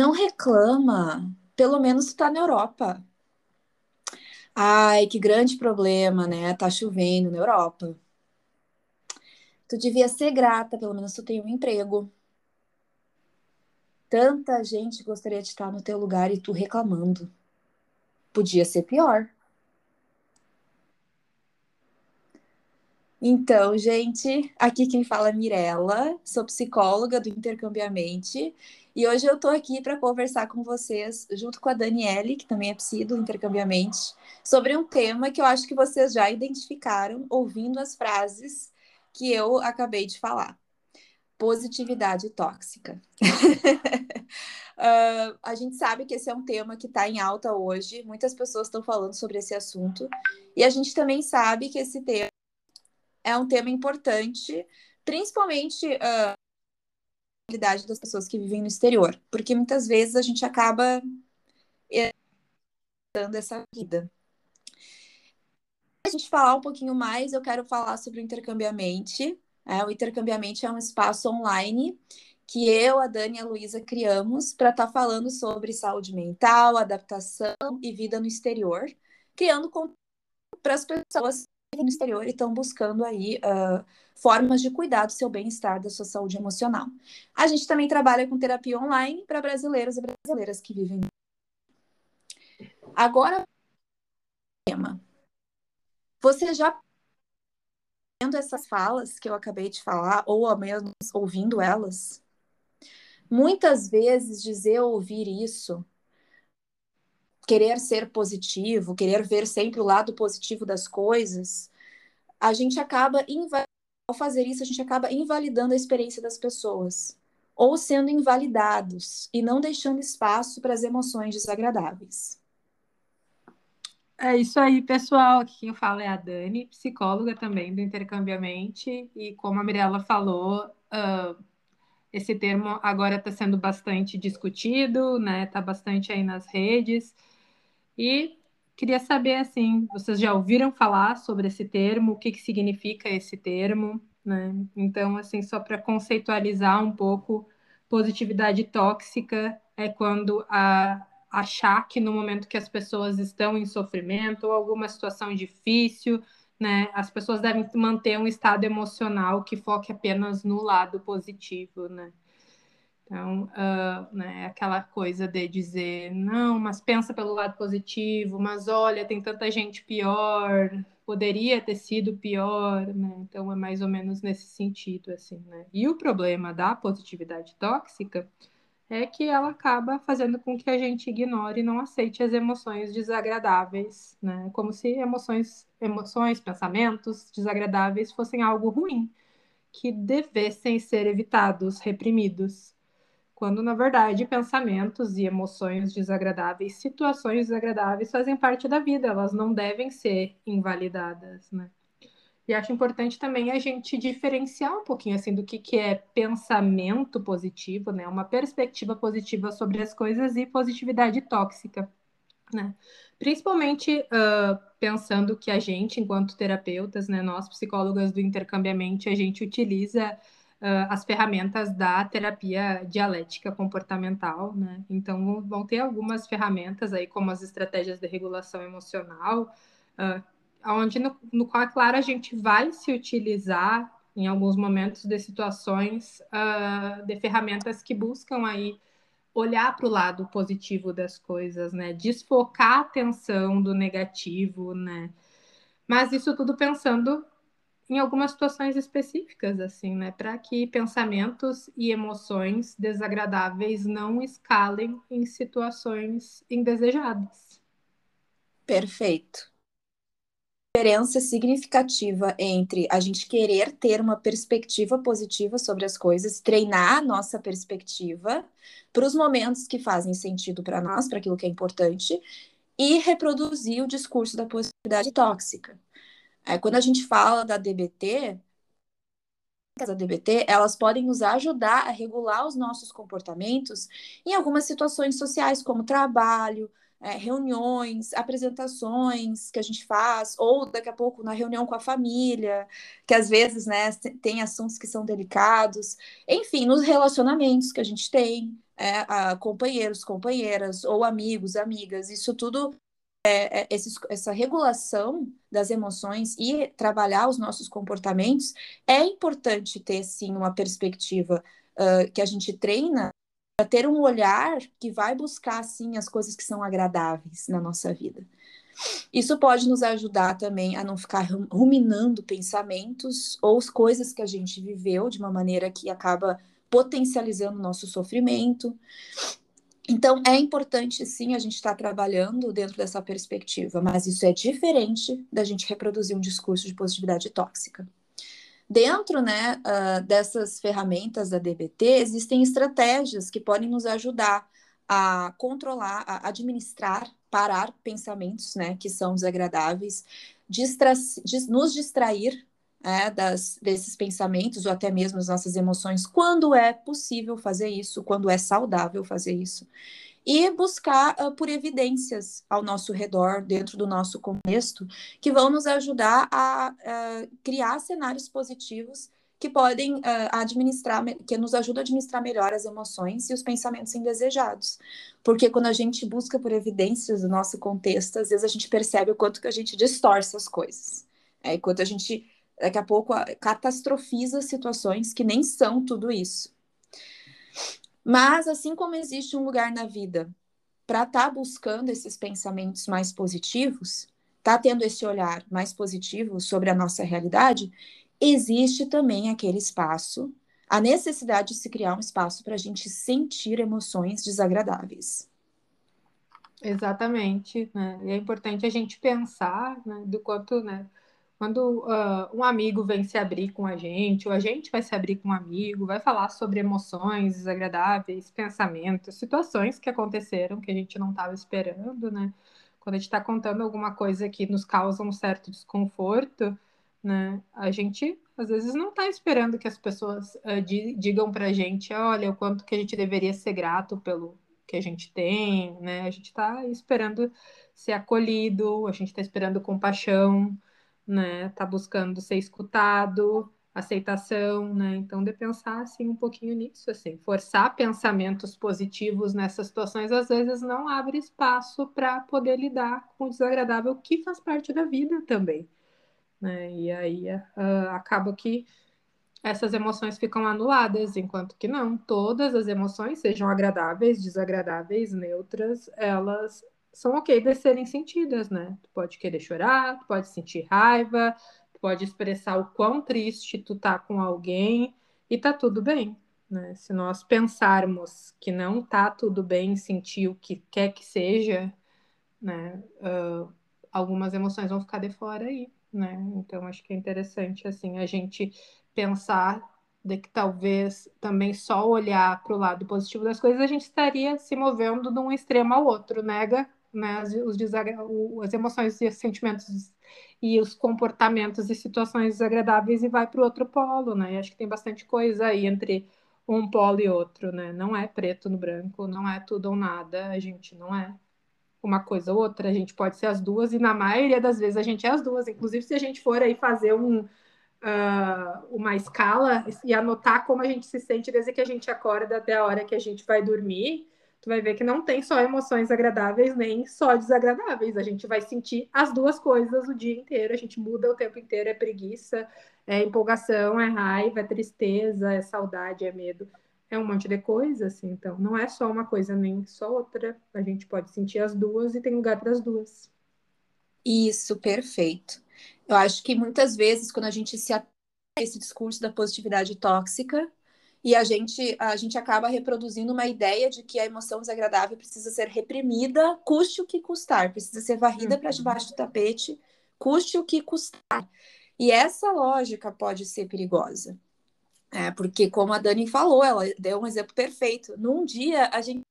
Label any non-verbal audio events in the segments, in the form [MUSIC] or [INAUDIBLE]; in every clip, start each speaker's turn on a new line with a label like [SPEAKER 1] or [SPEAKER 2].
[SPEAKER 1] Não reclama. Pelo menos tu tá na Europa. Ai, que grande problema, né? Tá chovendo na Europa. Tu devia ser grata, pelo menos tu tem um emprego. Tanta gente gostaria de estar no teu lugar e tu reclamando. Podia ser pior. Então, gente, aqui quem fala é Mirella, sou psicóloga do Intercambiamente, e hoje eu estou aqui para conversar com vocês, junto com a Daniele, que também é psi do Intercambiamente, sobre um tema que eu acho que vocês já identificaram ouvindo as frases que eu acabei de falar. Positividade tóxica. uh, [LAUGHS] a gente sabe que esse é um tema que está em alta hoje, muitas pessoas estão falando sobre esse assunto, e a gente também sabe que esse tema é um tema importante, principalmente uh, a das pessoas que vivem no exterior, porque muitas vezes a gente acaba dando essa vida. a gente falar um pouquinho mais, eu quero falar sobre o Intercambiamente. É, o Intercambiamente é um espaço online que eu, a Dani e a Luísa criamos para estar tá falando sobre saúde mental, adaptação e vida no exterior, criando para as pessoas no exterior e estão buscando aí uh, formas de cuidar do seu bem-estar, da sua saúde emocional. A gente também trabalha com terapia online para brasileiros e brasileiras que vivem. Agora, tema. Você já vendo essas falas que eu acabei de falar, ou ao menos ouvindo elas? Muitas vezes dizer ou ouvir isso querer ser positivo, querer ver sempre o lado positivo das coisas, a gente acaba, ao fazer isso, a gente acaba invalidando a experiência das pessoas, ou sendo invalidados e não deixando espaço para as emoções desagradáveis.
[SPEAKER 2] É isso aí, pessoal. Aqui quem fala é a Dani, psicóloga também do Intercambiamente. E como a Mirella falou, uh, esse termo agora está sendo bastante discutido, né? Está bastante aí nas redes. E queria saber, assim, vocês já ouviram falar sobre esse termo? O que, que significa esse termo? Né? Então, assim, só para conceitualizar um pouco, positividade tóxica é quando a, achar que no momento que as pessoas estão em sofrimento ou alguma situação difícil, né, as pessoas devem manter um estado emocional que foque apenas no lado positivo, né? Então, uh, né, aquela coisa de dizer, não, mas pensa pelo lado positivo, mas olha, tem tanta gente pior, poderia ter sido pior, né? Então, é mais ou menos nesse sentido, assim, né? E o problema da positividade tóxica é que ela acaba fazendo com que a gente ignore e não aceite as emoções desagradáveis, né? Como se emoções, emoções, pensamentos desagradáveis fossem algo ruim, que devessem ser evitados, reprimidos quando na verdade pensamentos e emoções desagradáveis, situações desagradáveis fazem parte da vida, elas não devem ser invalidadas, né? E acho importante também a gente diferenciar um pouquinho assim do que, que é pensamento positivo, né? Uma perspectiva positiva sobre as coisas e positividade tóxica, né? Principalmente uh, pensando que a gente, enquanto terapeutas, né, nós psicólogas do intercambiamente, a gente utiliza uh, as ferramentas da terapia dialética comportamental, né? Então, vão ter algumas ferramentas aí, como as estratégias de regulação emocional, uh, onde no, no qual, é claro, a gente vai se utilizar em alguns momentos de situações uh, de ferramentas que buscam aí olhar para o lado positivo das coisas, né? Desfocar a atenção do negativo, né? Mas isso tudo pensando em algumas situações específicas, assim, né? Para que pensamentos e emoções desagradáveis não escalem em situações indesejadas.
[SPEAKER 1] Perfeito. Diferença significativa entre a gente querer ter uma perspectiva positiva sobre as coisas, treinar a nossa perspectiva para os momentos que fazem sentido para nós, para aquilo que é importante, e reproduzir o discurso da positividade tóxica. É, quando a gente fala da DBT, da DBT, elas podem nos ajudar a regular os nossos comportamentos em algumas situações sociais, como trabalho, é, reuniões, apresentações que a gente faz, ou daqui a pouco na reunião com a família, que às vezes né, tem assuntos que são delicados, enfim, nos relacionamentos que a gente tem, é, a, companheiros, companheiras, ou amigos, amigas. Isso tudo, é, é, esses, essa regulação das emoções e trabalhar os nossos comportamentos, é importante ter, sim, uma perspectiva uh, que a gente treina para ter um olhar que vai buscar, sim, as coisas que são agradáveis na nossa vida. Isso pode nos ajudar também a não ficar ruminando pensamentos ou as coisas que a gente viveu de uma maneira que acaba potencializando o nosso sofrimento. Então, é importante, sim, a gente estar tá trabalhando dentro dessa perspectiva, mas isso é diferente da gente reproduzir um discurso de positividade tóxica. Dentro né, uh, dessas ferramentas da DBT, existem estratégias que podem nos ajudar a controlar, a administrar parar pensamentos, né, que são desagradáveis, distra nos distrair é, das, desses pensamentos ou até mesmo das nossas emoções, quando é possível fazer isso, quando é saudável fazer isso. E buscar uh, por evidências ao nosso redor, dentro do nosso contexto, que vão nos ajudar a criar cenários positivos que podem uh, administrar, que nos ajudam a administrar melhor as emoções e os pensamentos indesejados. Porque quando a gente busca por evidências do nosso contexto, às vezes a gente percebe o quanto que a gente distorce as coisas. É, enquanto a gente, daqui a pouco, catastrofiza situações que nem são tudo isso. Mas, assim como existe um lugar na vida para estar tá buscando esses pensamentos mais positivos, tá tendo esse olhar mais positivo sobre a nossa realidade, existe também aquele espaço, a necessidade de se criar um espaço para a gente sentir emoções desagradáveis.
[SPEAKER 2] Exatamente, né? E é importante a gente pensar né, do quanto, né? Quando uh, um amigo vem se abrir com a gente, ou a gente vai se abrir com um amigo, vai falar sobre emoções desagradáveis, pensamentos, situações que aconteceram que a gente não estava esperando, né? Quando a gente está contando alguma coisa que nos causa um certo desconforto, né? A gente às vezes não está esperando que as pessoas uh, digam para a gente, olha, o quanto que a gente deveria ser grato pelo que a gente tem, né? A gente está esperando ser acolhido, a gente está esperando compaixão, né? Está buscando ser escutado, aceitação, né? Então, de pensar assim um pouquinho nisso, assim, forçar pensamentos positivos nessas situações às vezes não abre espaço para poder lidar com o desagradável que faz parte da vida também né? E aí uh, acaba que essas emoções ficam anuladas, enquanto que não, todas as emoções, sejam agradáveis, desagradáveis, neutras, elas são ok de serem sentidas, né? Tu pode querer chorar, tu pode sentir raiva, tu pode expressar o quão triste tu tá com alguém e tá tudo bem, né? Se nós pensarmos que não tá tudo bem sentir o que quer que seja, né? Uh, algumas emoções vão ficar de fora aí né? Então acho que é interessante assim a gente pensar de que talvez também só olhar para o lado positivo das coisas a gente estaria se movendo de um extremo ao outro, nega né, os as emoções e os sentimentos e os comportamentos e situações desagradáveis e vai para o outro polo, né? Acho que tem bastante coisa aí entre um polo e outro, né? Não é preto no branco, não é tudo ou nada, a gente não é uma coisa ou outra, a gente pode ser as duas, e na maioria das vezes a gente é as duas. Inclusive, se a gente for aí fazer um, uh, uma escala e anotar como a gente se sente desde que a gente acorda até a hora que a gente vai dormir, tu vai ver que não tem só emoções agradáveis nem só desagradáveis. A gente vai sentir as duas coisas o dia inteiro, a gente muda o tempo inteiro, é preguiça, é empolgação, é raiva, é tristeza, é saudade, é medo é um monte de coisa, assim, então não é só uma coisa nem só outra, a gente pode sentir as duas e tem lugar para as duas.
[SPEAKER 1] Isso, perfeito. Eu acho que muitas vezes quando a gente se atenta a esse discurso da positividade tóxica e a gente a gente acaba reproduzindo uma ideia de que a emoção desagradável precisa ser reprimida, custe o que custar, precisa ser varrida uhum. para debaixo do tapete, custe o que custar. E essa lógica pode ser perigosa. É, porque, como a Dani falou, ela deu um exemplo perfeito. Num dia, a gente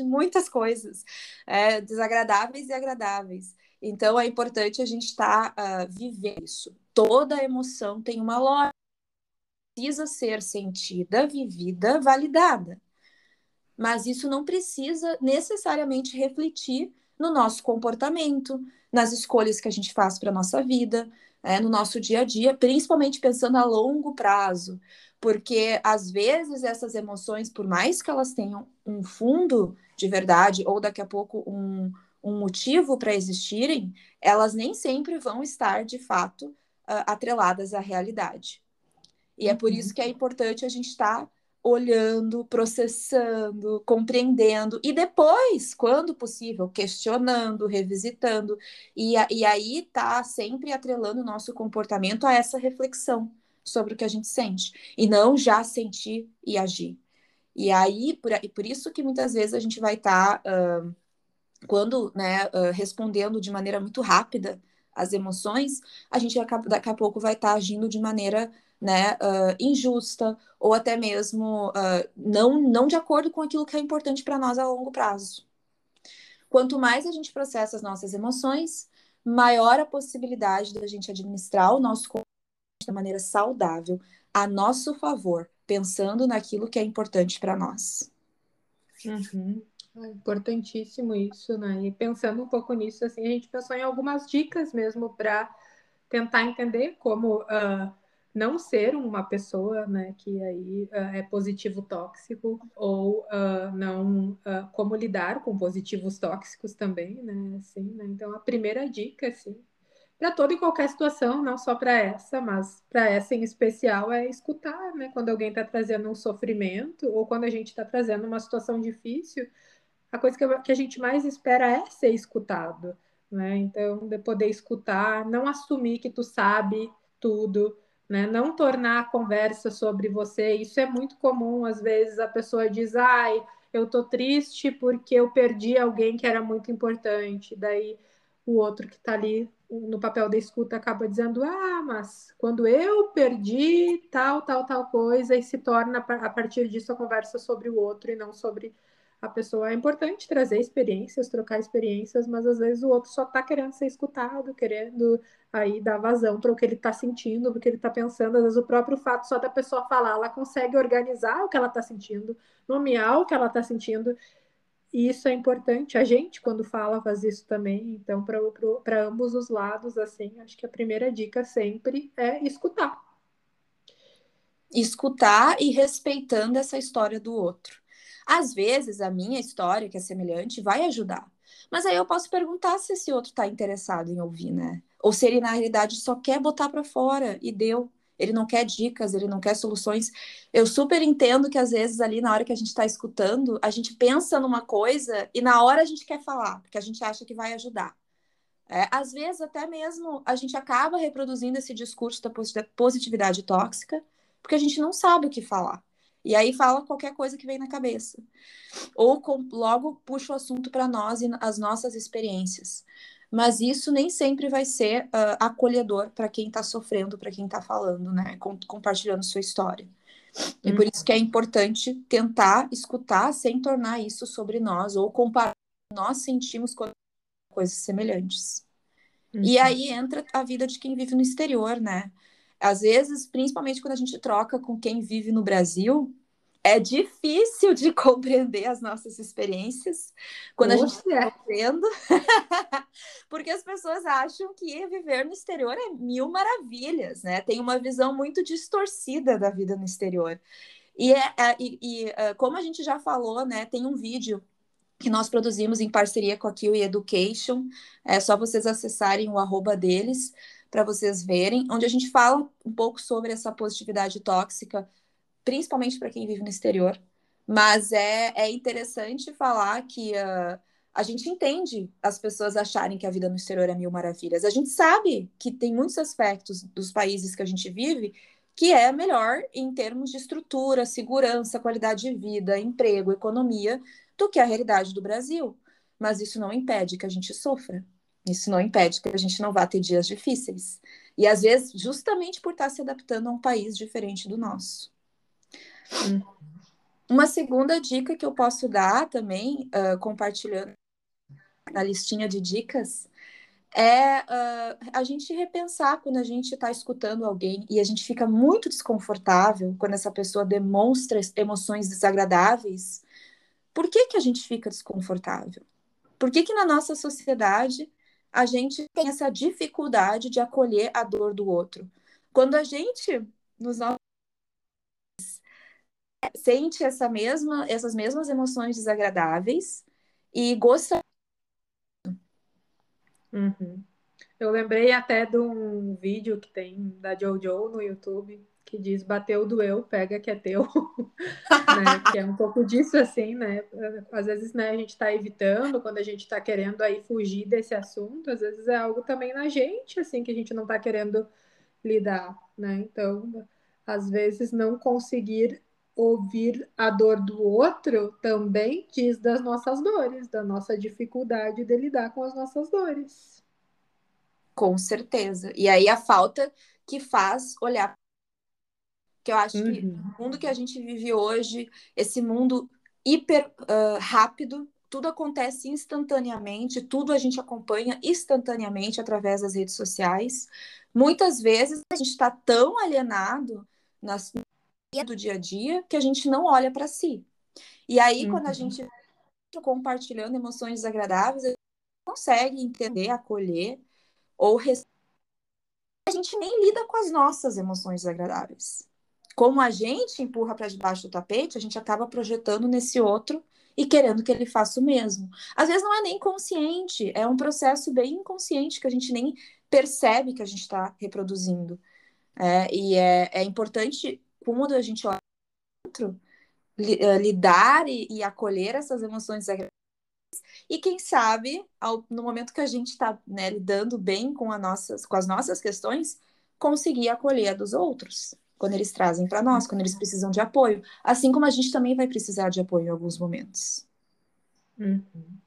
[SPEAKER 1] muitas coisas é, desagradáveis e agradáveis. Então, é importante a gente estar tá, uh, vivendo isso. Toda emoção tem uma lógica. Precisa ser sentida, vivida, validada. Mas isso não precisa necessariamente refletir no nosso comportamento, nas escolhas que a gente faz para a nossa vida, é, no nosso dia a dia, principalmente pensando a longo prazo. Porque às vezes essas emoções, por mais que elas tenham um fundo de verdade, ou daqui a pouco um, um motivo para existirem, elas nem sempre vão estar de fato uh, atreladas à realidade. E é por isso uhum. que é importante a gente estar tá olhando, processando, compreendendo e depois, quando possível, questionando, revisitando. E, e aí tá sempre atrelando o nosso comportamento a essa reflexão sobre o que a gente sente e não já sentir e agir. E aí, por, por isso que muitas vezes a gente vai estar, tá, uh, quando, né, uh, respondendo de maneira muito rápida as emoções, a gente daqui a pouco vai estar tá agindo de maneira né, uh, injusta ou até mesmo uh, não, não de acordo com aquilo que é importante para nós a longo prazo. Quanto mais a gente processa as nossas emoções, maior a possibilidade da gente administrar o nosso corpo de maneira saudável, a nosso favor, pensando naquilo que é importante para nós.
[SPEAKER 2] Uhum. É importantíssimo isso, né? E pensando um pouco nisso, assim, a gente pensou em algumas dicas mesmo para tentar entender como uh, não ser uma pessoa, né, que aí uh, é positivo tóxico ou uh, não uh, como lidar com positivos tóxicos também, né, assim, né? Então a primeira dica, assim, para toda e qualquer situação, não só para essa, mas para essa em especial é escutar, né, quando alguém está trazendo um sofrimento ou quando a gente está trazendo uma situação difícil, a coisa que, a gente mais espera é ser escutado, né? Então, de poder escutar, não assumir que tu sabe tudo né? Não tornar a conversa sobre você. Isso é muito comum, às vezes a pessoa diz: "Ai, eu tô triste porque eu perdi alguém que era muito importante". Daí o outro que está ali no papel da escuta acaba dizendo: "Ah, mas quando eu perdi tal, tal, tal coisa", e se torna a partir disso a conversa sobre o outro e não sobre a pessoa. É importante trazer experiências, trocar experiências, mas às vezes o outro só está querendo ser escutado, querendo aí dar vazão para o que ele está sentindo, para o que ele está pensando. Às vezes o próprio fato só da pessoa falar, ela consegue organizar o que ela está sentindo, nomear o que ela está sentindo. E isso é importante. A gente, quando fala, faz isso também. Então, para ambos os lados, assim, acho que a primeira dica sempre é escutar.
[SPEAKER 1] Escutar e respeitando essa história do outro. Às vezes, a minha história, que é semelhante, vai ajudar. Mas aí eu posso perguntar se esse outro está interessado em ouvir, né? Ou se ele, na realidade, só quer botar para fora e deu. Ele não quer dicas, ele não quer soluções. Eu super entendo que, às vezes, ali na hora que a gente está escutando, a gente pensa numa coisa e na hora a gente quer falar, porque a gente acha que vai ajudar. É, às vezes, até mesmo, a gente acaba reproduzindo esse discurso da positividade tóxica, porque a gente não sabe o que falar. E aí fala qualquer coisa que vem na cabeça. Ou com, logo puxa o assunto para nós e as nossas experiências. Mas isso nem sempre vai ser uh, acolhedor para quem está sofrendo, para quem está falando, né? Com, compartilhando sua história. E por isso que é importante tentar escutar sem tornar isso sobre nós ou comparar nós sentimos com coisas semelhantes. Uhum. E aí entra a vida de quem vive no exterior, né? Às vezes, principalmente quando a gente troca com quem vive no Brasil, é difícil de [LAUGHS] compreender as nossas experiências quando Nossa. a gente está vivendo, [LAUGHS] porque as pessoas acham que viver no exterior é mil maravilhas, né? Tem uma visão muito distorcida da vida no exterior. E, é, é e, e é, como a gente já falou, né? Tem um vídeo que nós produzimos em parceria com a Kiwi Education, é só vocês acessarem o arroba deles, para vocês verem, onde a gente fala um pouco sobre essa positividade tóxica, principalmente para quem vive no exterior. Mas é, é interessante falar que uh, a gente entende as pessoas acharem que a vida no exterior é mil maravilhas. A gente sabe que tem muitos aspectos dos países que a gente vive que é melhor em termos de estrutura, segurança, qualidade de vida, emprego, economia, do que a realidade do Brasil. Mas isso não impede que a gente sofra. Isso não impede que a gente não vá ter dias difíceis. E às vezes, justamente por estar se adaptando a um país diferente do nosso. Hum. Uma segunda dica que eu posso dar também, uh, compartilhando na listinha de dicas, é uh, a gente repensar quando a gente está escutando alguém e a gente fica muito desconfortável quando essa pessoa demonstra emoções desagradáveis. Por que, que a gente fica desconfortável? Por que, que na nossa sociedade a gente tem essa dificuldade de acolher a dor do outro? Quando a gente, nos nossos sente essa mesma, essas mesmas emoções desagradáveis e gosta.
[SPEAKER 2] Uhum. Eu lembrei até de um vídeo que tem da Jojo no YouTube que diz bateu, doeu, pega que é teu, [LAUGHS] né? Que é um pouco disso assim, né? Às vezes, né, a gente está evitando quando a gente está querendo aí fugir desse assunto, às vezes é algo também na gente, assim, que a gente não está querendo lidar, né? Então, às vezes não conseguir ouvir a dor do outro também diz das nossas dores, da nossa dificuldade de lidar com as nossas dores.
[SPEAKER 1] Com certeza. E aí a falta que faz olhar. Que eu acho uhum. que o mundo que a gente vive hoje, esse mundo hiper uh, rápido, tudo acontece instantaneamente, tudo a gente acompanha instantaneamente através das redes sociais. Muitas vezes a gente está tão alienado nas do dia a dia que a gente não olha para si. E aí, uhum. quando a uhum. gente compartilhando emoções desagradáveis, a gente consegue entender, acolher ou a gente nem lida com as nossas emoções desagradáveis. Como a gente empurra para debaixo do tapete, a gente acaba projetando nesse outro e querendo que ele faça o mesmo. Às vezes não é nem consciente, é um processo bem inconsciente que a gente nem percebe que a gente está reproduzindo. É, e é, é importante quando a gente olha outro, eh, lidar e, e, acolher essas emoções. E quem sabe, ao, no momento que a gente está né, lidando bem com, nossas, com as nossas questões, conseguir acolher a dos outros, quando eles trazem para nós, quando eles precisam de apoio. Assim como a gente também vai precisar de apoio em alguns momentos.
[SPEAKER 2] Uhum.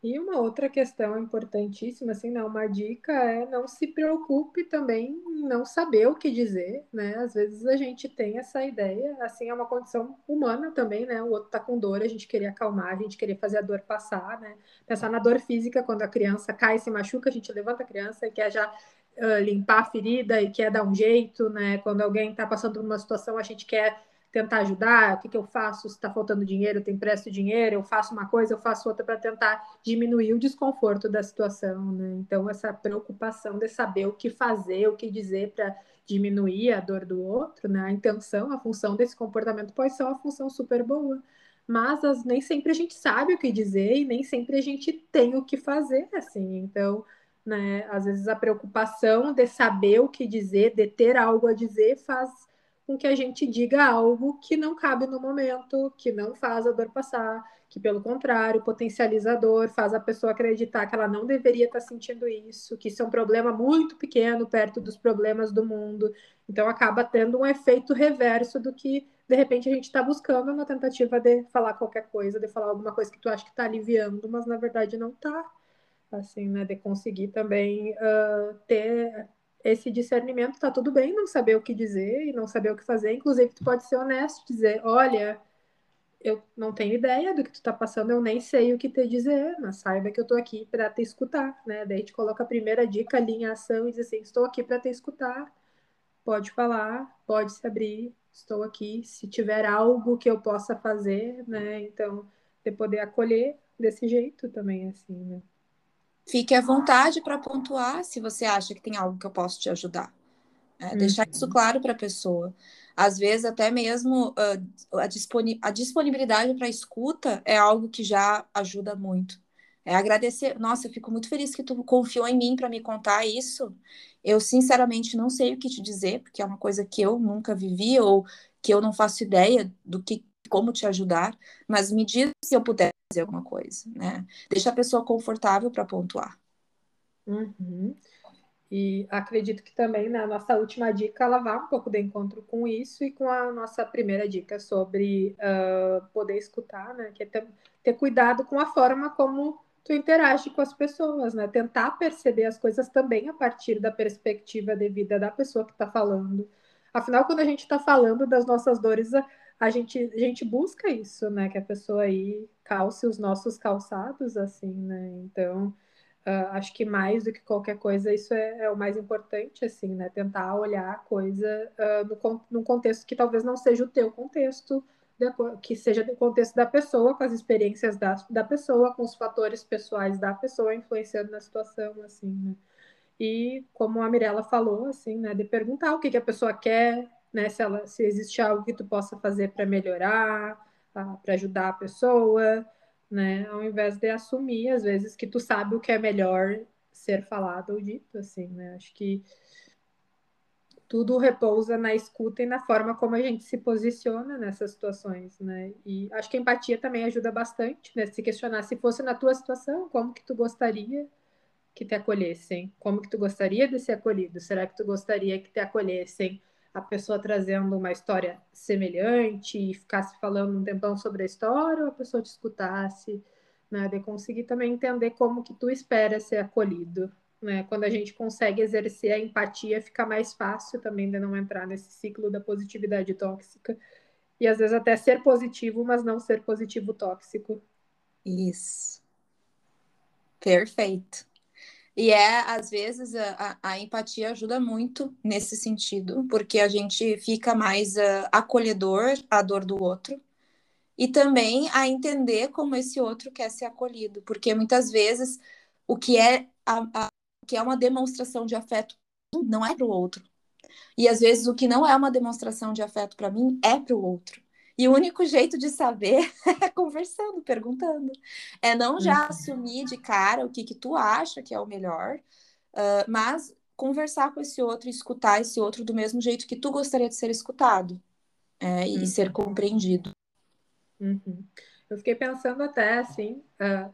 [SPEAKER 2] E uma outra questão importantíssima, assim, não, uma dica é não se preocupe também em não saber o que dizer, né? Às vezes a gente tem essa ideia, assim, é uma condição humana também, né? O outro tá com dor, a gente queria acalmar, a gente queria fazer a dor passar, né? Pensar na dor física, quando a criança cai se machuca, a gente levanta a criança e quer já uh, limpar a ferida e quer dar um jeito, né? Quando alguém tá passando por uma situação, a gente quer tentar ajudar, o que, que eu faço? Se está faltando dinheiro, eu te empresto dinheiro, eu faço uma coisa, eu faço outra para tentar diminuir o desconforto da situação, né? Então, essa preocupação de saber o que fazer, o que dizer para diminuir a dor do outro, né? A intenção, a função desse comportamento pode ser uma função super boa, mas as, nem sempre a gente sabe o que dizer e nem sempre a gente tem o que fazer, assim. Então, né, às vezes a preocupação de saber o que dizer, de ter algo a dizer, faz com que a gente diga algo que não cabe no momento, que não faz a dor passar, que pelo contrário potencializa a dor, faz a pessoa acreditar que ela não deveria estar sentindo isso, que isso é um problema muito pequeno perto dos problemas do mundo. Então acaba tendo um efeito reverso do que de repente a gente está buscando na tentativa de falar qualquer coisa, de falar alguma coisa que tu acha que está aliviando, mas na verdade não está. Assim, né, de conseguir também uh, ter esse discernimento tá tudo bem não saber o que dizer e não saber o que fazer. Inclusive, tu pode ser honesto, dizer, olha, eu não tenho ideia do que tu tá passando, eu nem sei o que te dizer, mas saiba que eu tô aqui para te escutar, né? Daí a gente coloca a primeira dica ali em ação e diz assim, estou aqui para te escutar, pode falar, pode se abrir, estou aqui, se tiver algo que eu possa fazer, né? Então, de poder acolher desse jeito também, assim, né?
[SPEAKER 1] Fique à vontade para pontuar se você acha que tem algo que eu posso te ajudar. É, uhum. Deixar isso claro para a pessoa. Às vezes, até mesmo uh, a, disponi a disponibilidade para escuta é algo que já ajuda muito. É agradecer. Nossa, eu fico muito feliz que tu confiou em mim para me contar isso. Eu, sinceramente, não sei o que te dizer, porque é uma coisa que eu nunca vivi ou que eu não faço ideia do que como te ajudar, mas me diz se eu puder fazer alguma coisa, né? Deixa a pessoa confortável para pontuar.
[SPEAKER 2] Uhum. E acredito que também na nossa última dica ela vai um pouco de encontro com isso e com a nossa primeira dica sobre uh, poder escutar, né? Que é ter, ter cuidado com a forma como tu interage com as pessoas, né? Tentar perceber as coisas também a partir da perspectiva de vida da pessoa que está falando. Afinal, quando a gente está falando das nossas dores, a gente, a gente busca isso, né? Que a pessoa aí calce os nossos calçados, assim, né? Então, uh, acho que mais do que qualquer coisa, isso é, é, o mais importante, assim, né? Tentar olhar a coisa uh, no, num contexto que talvez não seja o teu contexto, que seja do contexto da pessoa, com as experiências da, da pessoa, com os fatores pessoais da pessoa influenciando na situação, assim, né? E como a Mirella falou, assim, né, de perguntar o que, que a pessoa quer, né, se, ela, se existe algo que tu possa fazer para melhorar, para ajudar a pessoa, né, ao invés de assumir, às vezes, que tu sabe o que é melhor ser falado ou dito, assim, né, acho que tudo repousa na escuta e na forma como a gente se posiciona nessas situações, né? E acho que a empatia também ajuda bastante, né? Se questionar se fosse na tua situação, como que tu gostaria que te acolhessem? Como que tu gostaria de ser acolhido? Será que tu gostaria que te acolhessem a pessoa trazendo uma história semelhante e ficasse falando um tempão sobre a história ou a pessoa te escutasse, né? De conseguir também entender como que tu espera ser acolhido, né? Quando a gente consegue exercer a empatia, fica mais fácil também de não entrar nesse ciclo da positividade tóxica. E às vezes até ser positivo, mas não ser positivo tóxico.
[SPEAKER 1] Isso. Perfeito. E é, às vezes, a, a, empatia ajuda muito nesse sentido, porque a gente fica mais uh, acolhedor à dor do outro e também a entender como esse outro quer ser acolhido, porque muitas vezes o que é a, a que é uma demonstração de afeto não é para o outro. E às vezes o que não é uma demonstração de afeto para mim é para o outro. E o único jeito de saber [LAUGHS] é conversando, perguntando. É não já uhum. assumir de cara o que, que tu acha que é o melhor, uh, mas conversar com esse outro e escutar esse outro do mesmo jeito que tu gostaria de ser escutado é, e uhum. ser compreendido.
[SPEAKER 2] Uhum. Eu fiquei pensando até assim, uh,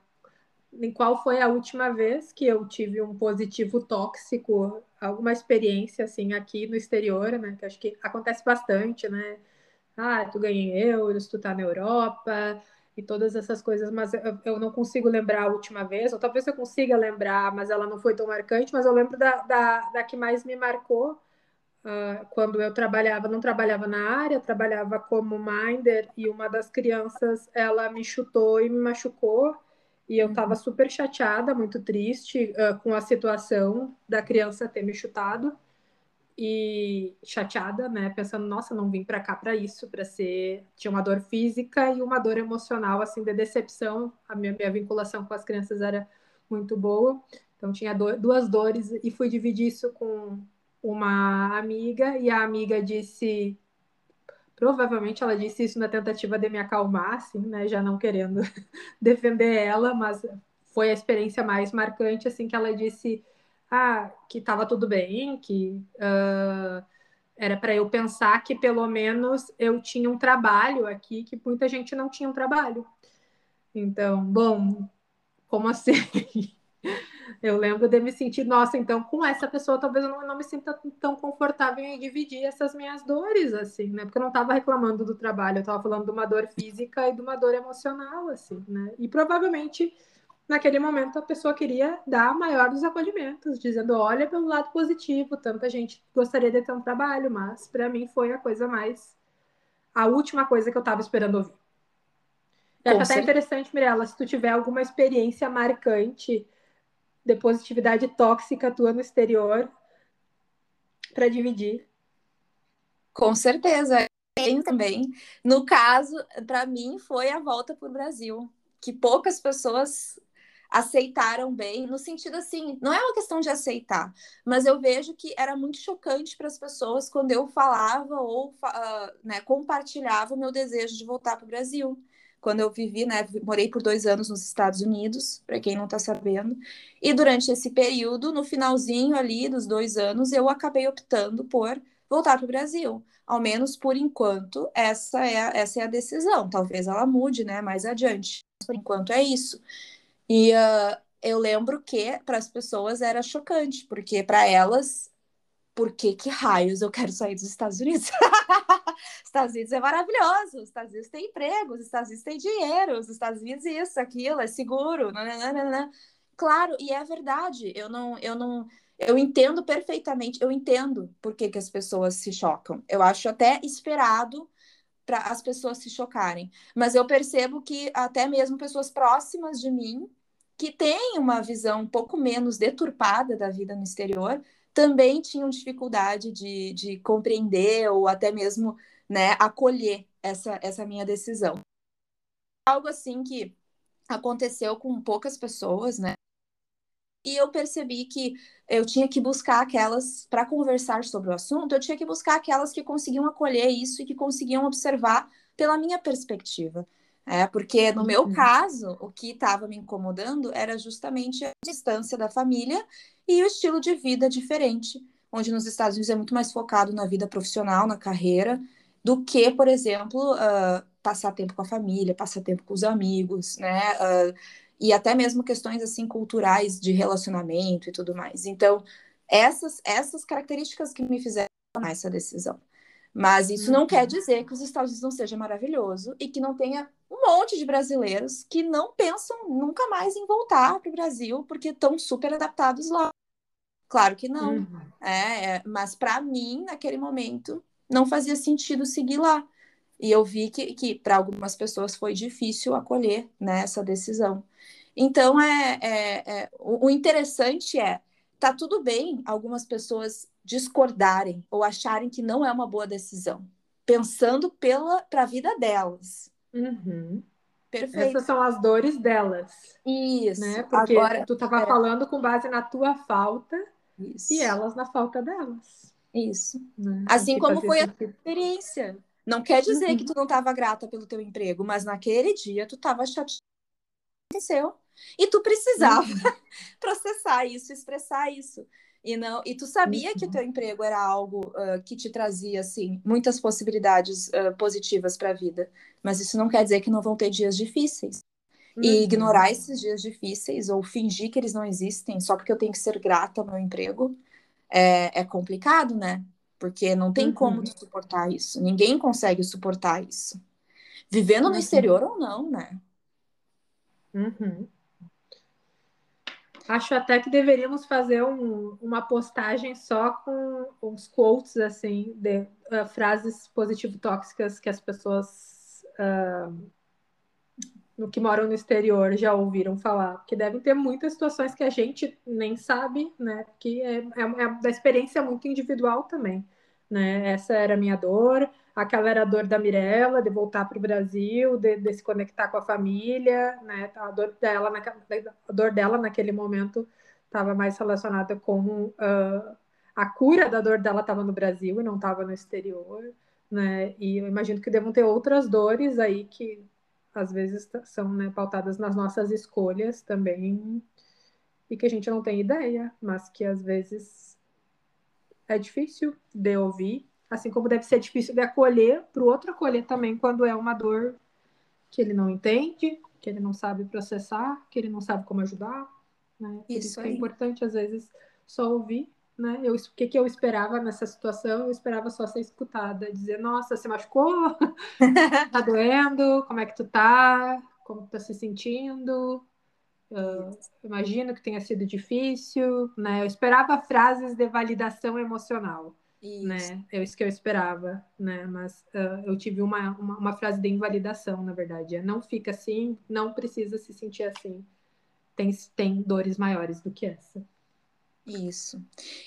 [SPEAKER 2] em qual foi a última vez que eu tive um positivo tóxico, alguma experiência assim aqui no exterior, né? Que acho que acontece bastante, né? Ah, tu ganha em euros, tu tá na Europa e todas essas coisas, mas eu, eu não consigo lembrar a última vez, ou talvez eu consiga lembrar, mas ela não foi tão marcante, mas eu lembro da, da, da que mais me marcou uh, quando eu trabalhava, não trabalhava na área, trabalhava como minder e uma das crianças, ela me chutou e me machucou, e eu estava uhum. super chateada, muito triste uh, com a situação da criança ter me chutado e chateada, né? Pensando, nossa, não vim para cá para isso, para ser. Tinha uma dor física e uma dor emocional, assim, de decepção. A minha, minha vinculação com as crianças era muito boa, então tinha do, duas dores e fui dividir isso com uma amiga e a amiga disse Provavelmente ela disse isso na tentativa de me acalmar, assim, né? Já não querendo [LAUGHS] defender ela, mas foi a experiência mais marcante, assim, que ela disse ah, que estava tudo bem, que uh, era para eu pensar que pelo menos eu tinha um trabalho aqui, que muita gente não tinha um trabalho. Então, bom, como assim? [LAUGHS] Eu lembro de me sentir, nossa, então com essa pessoa talvez eu não, não me sinta tão confortável em dividir essas minhas dores, assim, né? Porque eu não estava reclamando do trabalho, eu estava falando de uma dor física e de uma dor emocional, assim, né? E provavelmente naquele momento a pessoa queria dar maior dos acolhimentos, dizendo, olha pelo lado positivo, tanta gente gostaria de ter um trabalho, mas para mim foi a coisa mais a última coisa que eu estava esperando ouvir. É até interessante, Mirella, se tu tiver alguma experiência marcante de positividade tóxica tua no exterior para dividir.
[SPEAKER 1] Com certeza. Tem também. No caso, para mim, foi a volta para o Brasil, que poucas pessoas aceitaram bem, no sentido assim, não é uma questão de aceitar, mas eu vejo que era muito chocante para as pessoas quando eu falava ou uh, né, compartilhava o meu desejo de voltar para o Brasil quando eu vivi, né, morei por dois anos nos Estados Unidos, para quem não está sabendo, e durante esse período, no finalzinho ali dos dois anos, eu acabei optando por voltar para o Brasil. Ao menos por enquanto, essa é, a, essa é a decisão. Talvez ela mude, né, mais adiante. Por enquanto é isso. E uh, eu lembro que para as pessoas era chocante, porque para elas por que, que raios eu quero sair dos Estados Unidos? [LAUGHS] Estados Unidos é maravilhoso, os Estados Unidos tem emprego, os Estados Unidos tem dinheiro, os Estados Unidos isso, aquilo, é seguro, nananana. Claro, e é verdade, eu não, eu não, eu entendo perfeitamente, eu entendo por que, que as pessoas se chocam. Eu acho até esperado para as pessoas se chocarem, mas eu percebo que até mesmo pessoas próximas de mim, que têm uma visão um pouco menos deturpada da vida no exterior, também tinham dificuldade de, de compreender ou até mesmo né, acolher essa, essa minha decisão. Algo assim que aconteceu com poucas pessoas, né? E eu percebi que eu tinha que buscar aquelas, para conversar sobre o assunto, eu tinha que buscar aquelas que conseguiam acolher isso e que conseguiam observar pela minha perspectiva. É, porque no meu uhum. caso, o que estava me incomodando era justamente a distância da família e o estilo de vida diferente, onde nos Estados Unidos é muito mais focado na vida profissional, na carreira, do que, por exemplo, uh, passar tempo com a família, passar tempo com os amigos, né? Uh, e até mesmo questões assim culturais de relacionamento e tudo mais. Então, essas essas características que me fizeram tomar essa decisão. Mas isso não quer uhum. dizer que os Estados Unidos não seja maravilhoso e que não tenha um monte de brasileiros que não pensam nunca mais em voltar para o Brasil porque estão super adaptados lá. Claro que não. Uhum. É, é, mas para mim, naquele momento, não fazia sentido seguir lá. E eu vi que, que para algumas pessoas foi difícil acolher né, essa decisão. Então, é, é, é o, o interessante é, tá tudo bem algumas pessoas discordarem ou acharem que não é uma boa decisão, pensando pela para a vida delas.
[SPEAKER 2] Uhum. Perfeito. Essas são as dores delas.
[SPEAKER 1] Isso.
[SPEAKER 2] Né? Porque Agora, tu estava é... falando com base na tua falta Isso. e elas na falta delas.
[SPEAKER 1] Isso. Né? Assim como foi a tua experiência. Não quer dizer uhum. que tu não estava grata pelo teu emprego, mas naquele dia tu estava chateada. Aconteceu. E tu precisava uhum. [LAUGHS] processar isso, expressar isso. E não, e tu sabia uhum. que o teu emprego era algo uh, que te trazia assim muitas possibilidades uh, positivas para a vida, mas isso não quer dizer que não vão ter dias difíceis. Uhum. E ignorar esses dias difíceis ou fingir que eles não existem só porque eu tenho que ser grata ao meu emprego é, é complicado, né? Porque não tem uhum. como suportar isso. Ninguém consegue suportar isso. Vivendo no uhum. exterior ou não, né?
[SPEAKER 2] Uhum. Acho até que deveríamos fazer um, uma postagem só com uns quotes, assim, de uh, frases positivo-tóxicas que as pessoas uh, no que moram no exterior já ouviram falar. Porque devem ter muitas situações que a gente nem sabe, né? Que é, é, é da experiência muito individual também. Né? Essa era a minha dor, aquela era a dor da Mirella, de voltar para o Brasil, de, de, se conectar com a família, né? A dor dela, na, a dor dela naquele momento estava mais relacionada com uh, a cura da dor dela estava no Brasil e não estava no exterior, né? E eu imagino que devam ter outras dores aí que às vezes são né, pautadas nas nossas escolhas também e que a gente não tem ideia, mas que às vezes é difícil de ouvir Assim como deve ser difícil de acolher, para o outro acolher também quando é uma dor que ele não entende, que ele não sabe processar, que ele não sabe como ajudar. Né? Isso, isso é importante, às vezes, só ouvir. Né? Eu, o que, que eu esperava nessa situação? Eu esperava só ser escutada, dizer, nossa, você machucou? [LAUGHS] tá doendo? Como é que tu tá? Como tu tá se sentindo? Uh, imagino que tenha sido difícil, né? Eu esperava frases de validação emocional. Isso. né? É isso que eu esperava, né? Mas uh, eu tive uma, uma, uma, frase de invalidação, na verdade. É, não fica assim, não precisa se sentir assim. Tem, tem dores maiores do que essa.
[SPEAKER 1] Isso.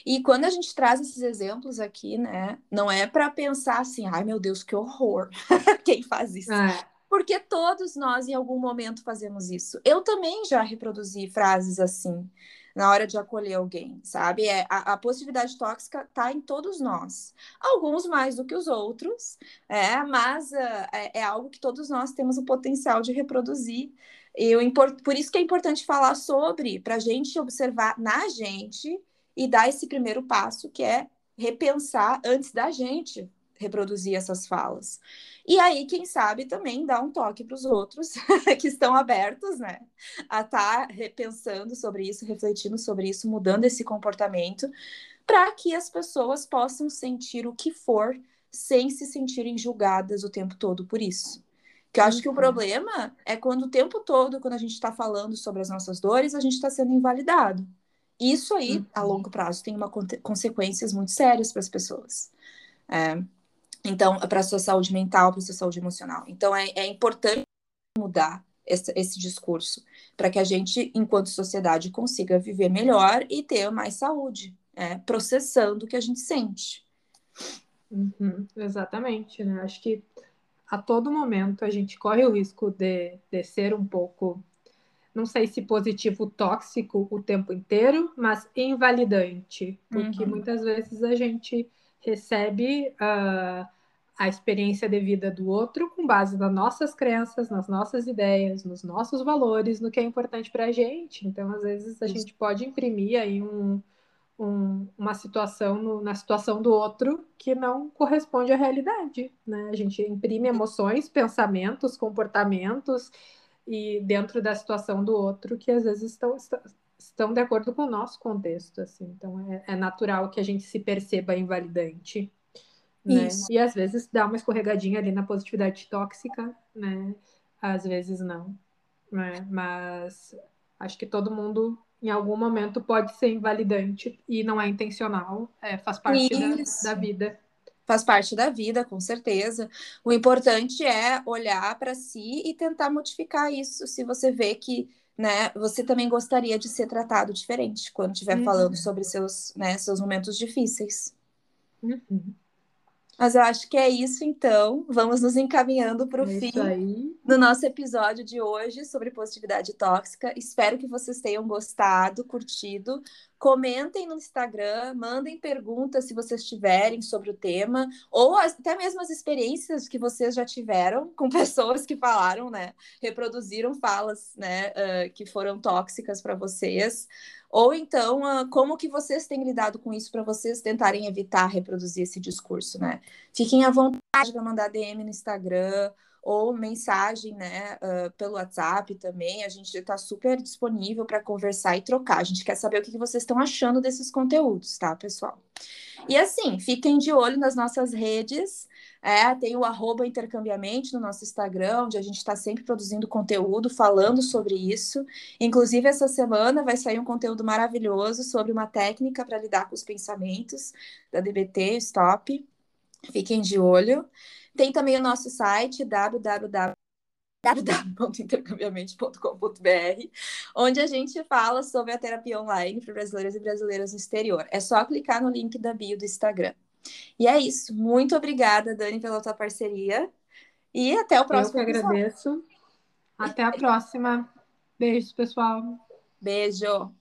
[SPEAKER 1] E quando a gente traz esses exemplos aqui, né? Não é para pensar assim, ai meu Deus, que horror. [LAUGHS] Quem faz isso? É. Porque todos nós, em algum momento, fazemos isso. Eu também já reproduzi frases assim na hora de acolher alguém, sabe? É, a, a positividade tóxica está em todos nós. Alguns mais do que os outros, é, mas uh, é, é, algo que todos nós temos o potencial de reproduzir. E eu, por isso que é importante falar sobre, para a gente observar na gente e dar esse primeiro passo, que é repensar antes da gente reproduzir essas falas. E aí, quem sabe, também dar um toque para os outros [LAUGHS] que estão abertos, né? A estar tá repensando sobre isso, refletindo sobre isso, mudando esse comportamento, para que as pessoas possam sentir o que for sem se sentirem julgadas o tempo todo por isso. Que eu acho que o uhum. problema é quando o tempo todo, quando a gente está falando sobre as nossas dores, a gente está sendo invalidado. Isso aí, a uhum. longo prazo, tem uma consequências muito sérias para as pessoas. É, então, para a sua saúde mental, para a sua saúde emocional. Então, é, é importante mudar esse, esse discurso para que a gente, enquanto sociedade, consiga viver melhor e ter mais saúde, é, processando o que a gente sente.
[SPEAKER 2] Uhum, exatamente, né? Acho que a todo momento a gente corre o risco de, de ser um pouco, não sei se positivo tóxico o tempo inteiro, mas invalidante, porque uhum. muitas vezes a gente recebe uh, a experiência de vida do outro com base nas nossas crenças, nas nossas ideias, nos nossos valores, no que é importante para a gente. Então, às vezes, a gente pode imprimir aí um, um, uma situação no, na situação do outro que não corresponde à realidade. Né? A gente imprime emoções, pensamentos, comportamentos e dentro da situação do outro que às vezes estão, estão de acordo com o nosso contexto. Assim. Então, é, é natural que a gente se perceba invalidante né? E às vezes dá uma escorregadinha ali na positividade tóxica, né? Às vezes não. Né? Mas acho que todo mundo em algum momento pode ser invalidante e não é intencional, é, faz parte da, da, vida.
[SPEAKER 1] Faz parte da vida, com certeza. O importante é olhar para si e tentar modificar isso se você vê que né, você também gostaria de ser tratado diferente quando estiver uhum. falando sobre seus, né, seus momentos difíceis.
[SPEAKER 2] Uhum.
[SPEAKER 1] Mas eu acho que é isso, então. Vamos nos encaminhando para o é fim do nosso episódio de hoje sobre positividade tóxica. Espero que vocês tenham gostado, curtido. Comentem no Instagram, mandem perguntas se vocês tiverem sobre o tema, ou até mesmo as experiências que vocês já tiveram [LAUGHS] com pessoas que falaram, né? Reproduziram falas, né? Uh, que foram tóxicas para vocês. Ou então, uh, como que vocês têm lidado com isso para vocês tentarem evitar reproduzir esse discurso, né? Fiquem à vontade para mandar DM no Instagram ou mensagem, né, uh, pelo WhatsApp também. A gente está super disponível para conversar e trocar. A gente quer saber o que, vocês estão achando desses conteúdos, tá, pessoal? E assim, fiquem de olho nas nossas redes. É, tem o arroba intercambiamente no nosso Instagram, onde a gente está sempre produzindo conteúdo falando sobre isso. Inclusive, essa semana vai sair um conteúdo maravilhoso sobre uma técnica para lidar com os pensamentos da DBT Stop. Fiquem de olho. Tem também o nosso site www www.intercambiamente.com.br, onde a gente fala sobre a terapia online para brasileiros e brasileiras no exterior. É só clicar no link da bio do Instagram. E é isso. Muito obrigada, Dani, pela tua parceria. E até o próximo
[SPEAKER 2] Eu que agradeço. Até a próxima. Beijos, pessoal.
[SPEAKER 1] Beijo.